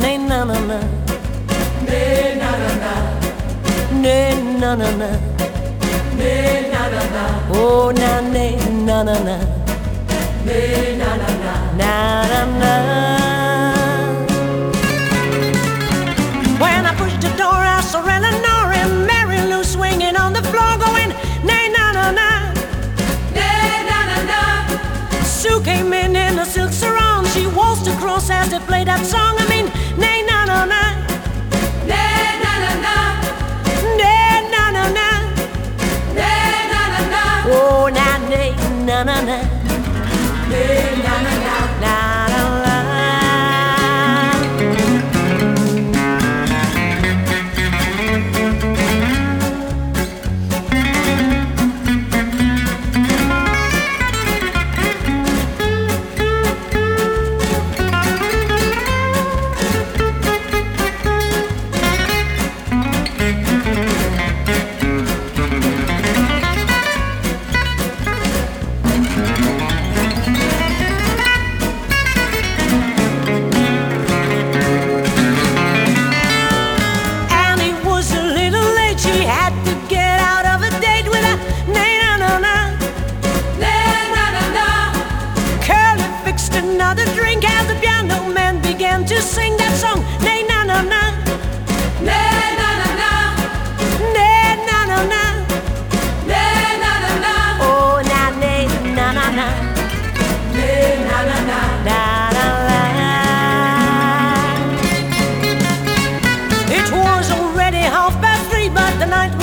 ne na na na ne na na na ne na na na ne na na na oh na ne na na na ne na na na na na na when I pushed the door I saw Eleanor and Mary Lou swinging on the floor going na na na na. Na na na na. Sue came in in a silk sarong. She waltzed across as they played that song.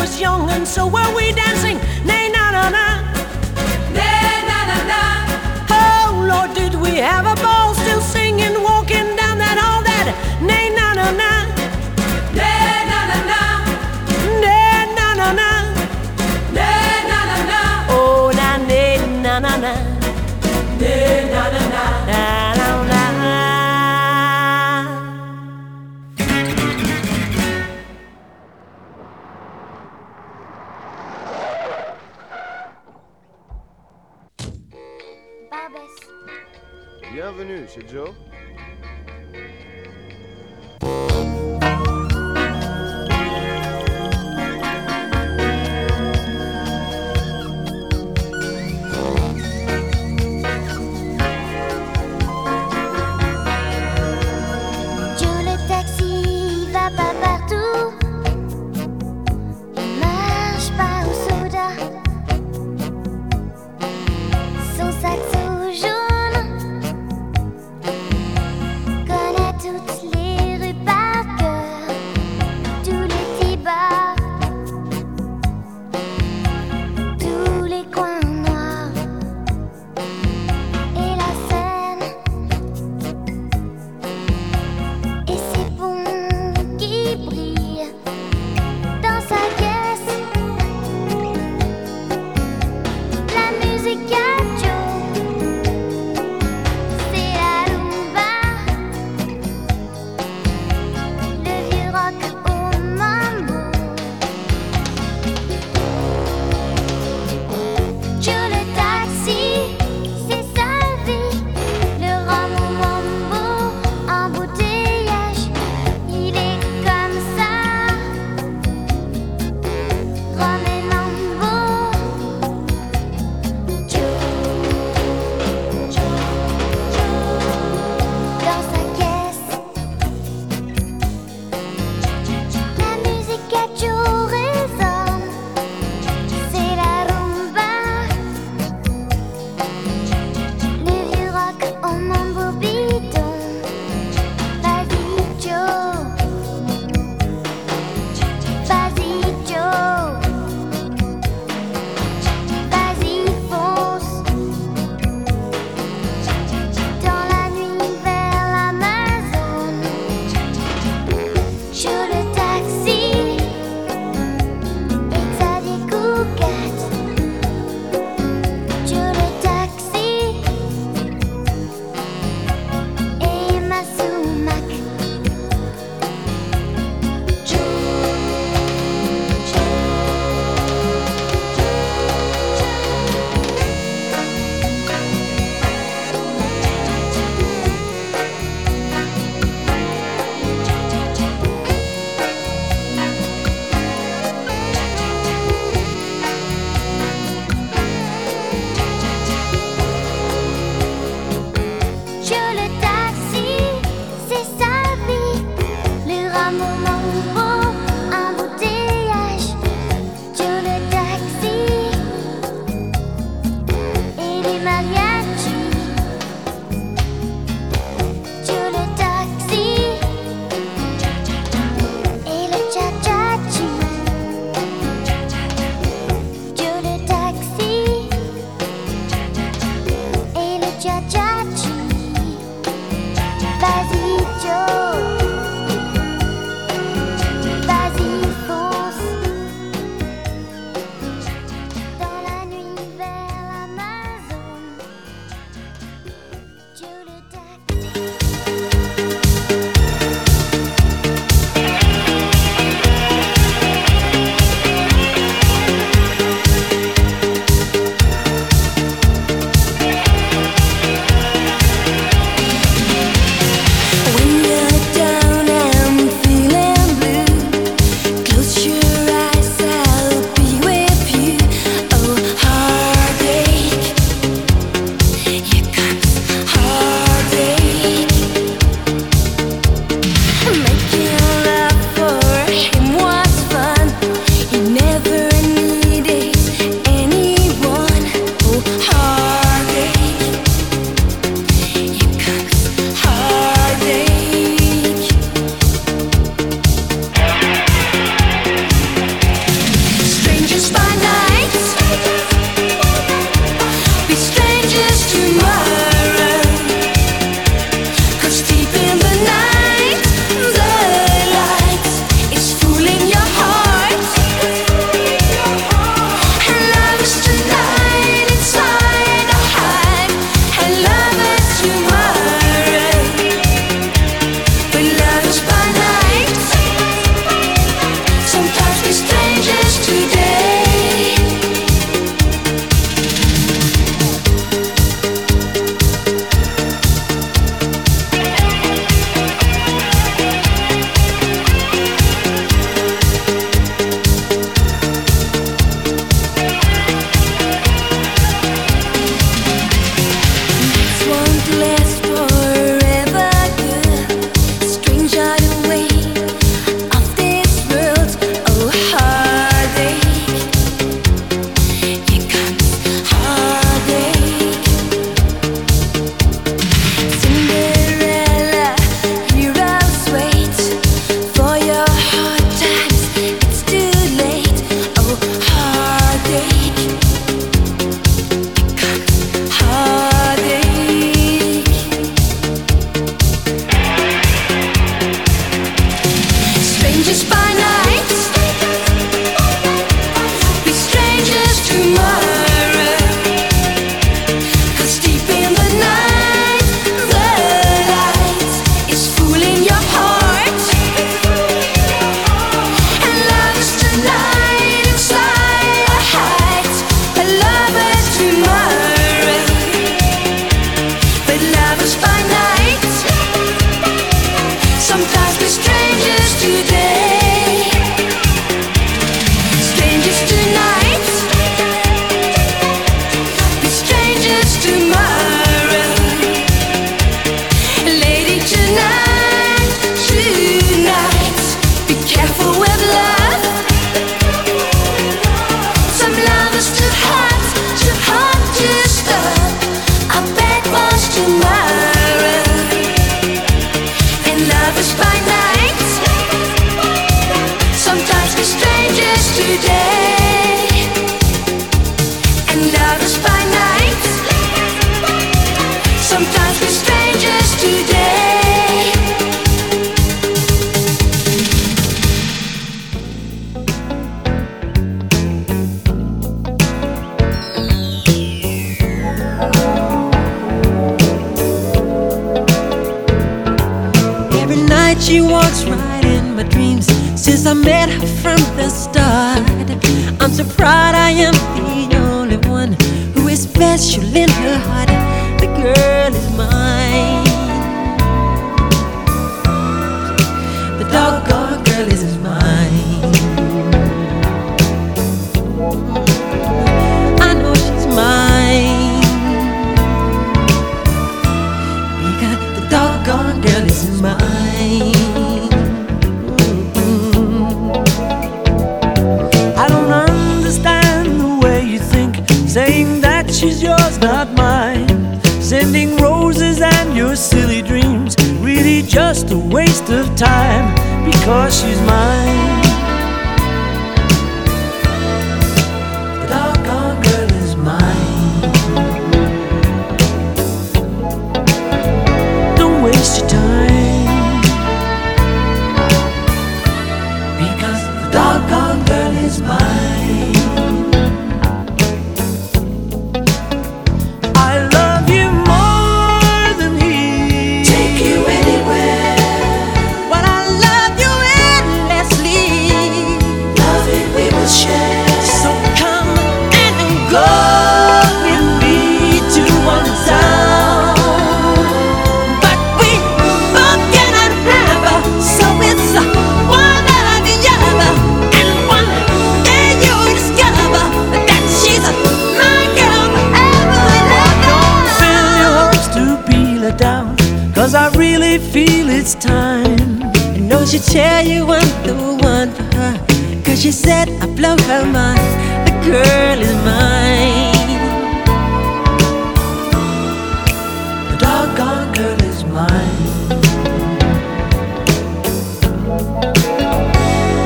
was young and so were we dancing. Nay, na na na. Nay, na na na. Oh Lord, did we have a girl is mine. I know she's mine. Because the doggone girl is mine. I don't understand the way you think, saying that she's yours, not mine. Sending roses and your silly dreams, really just a waste of time because she's mine. She tell you I'm the one for her. Cause she said I blow her mind. The girl is mine. The doggone girl is mine.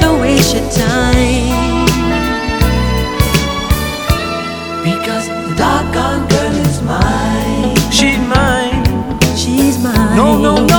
Don't waste your time. Because the doggone girl is mine. She's mine. She's mine. No, no, no,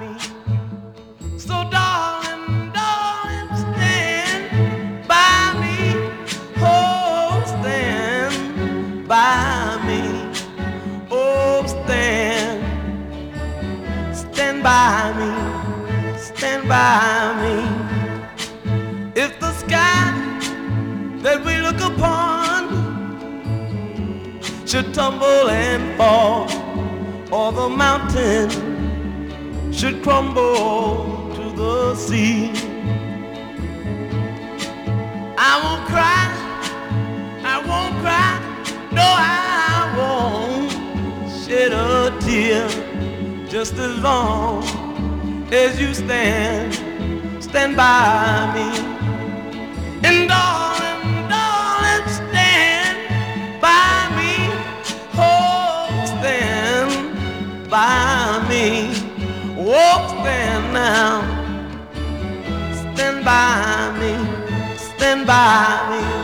By. If the sky that we look upon should tumble and fall, or the mountain should crumble to the sea. I won't cry, I won't cry, no, I won't shed a tear just as long as you stand, stand by me. And darling, darling, stand by me. Oh, stand by me. Oh, stand now. Stand by me. Stand by me.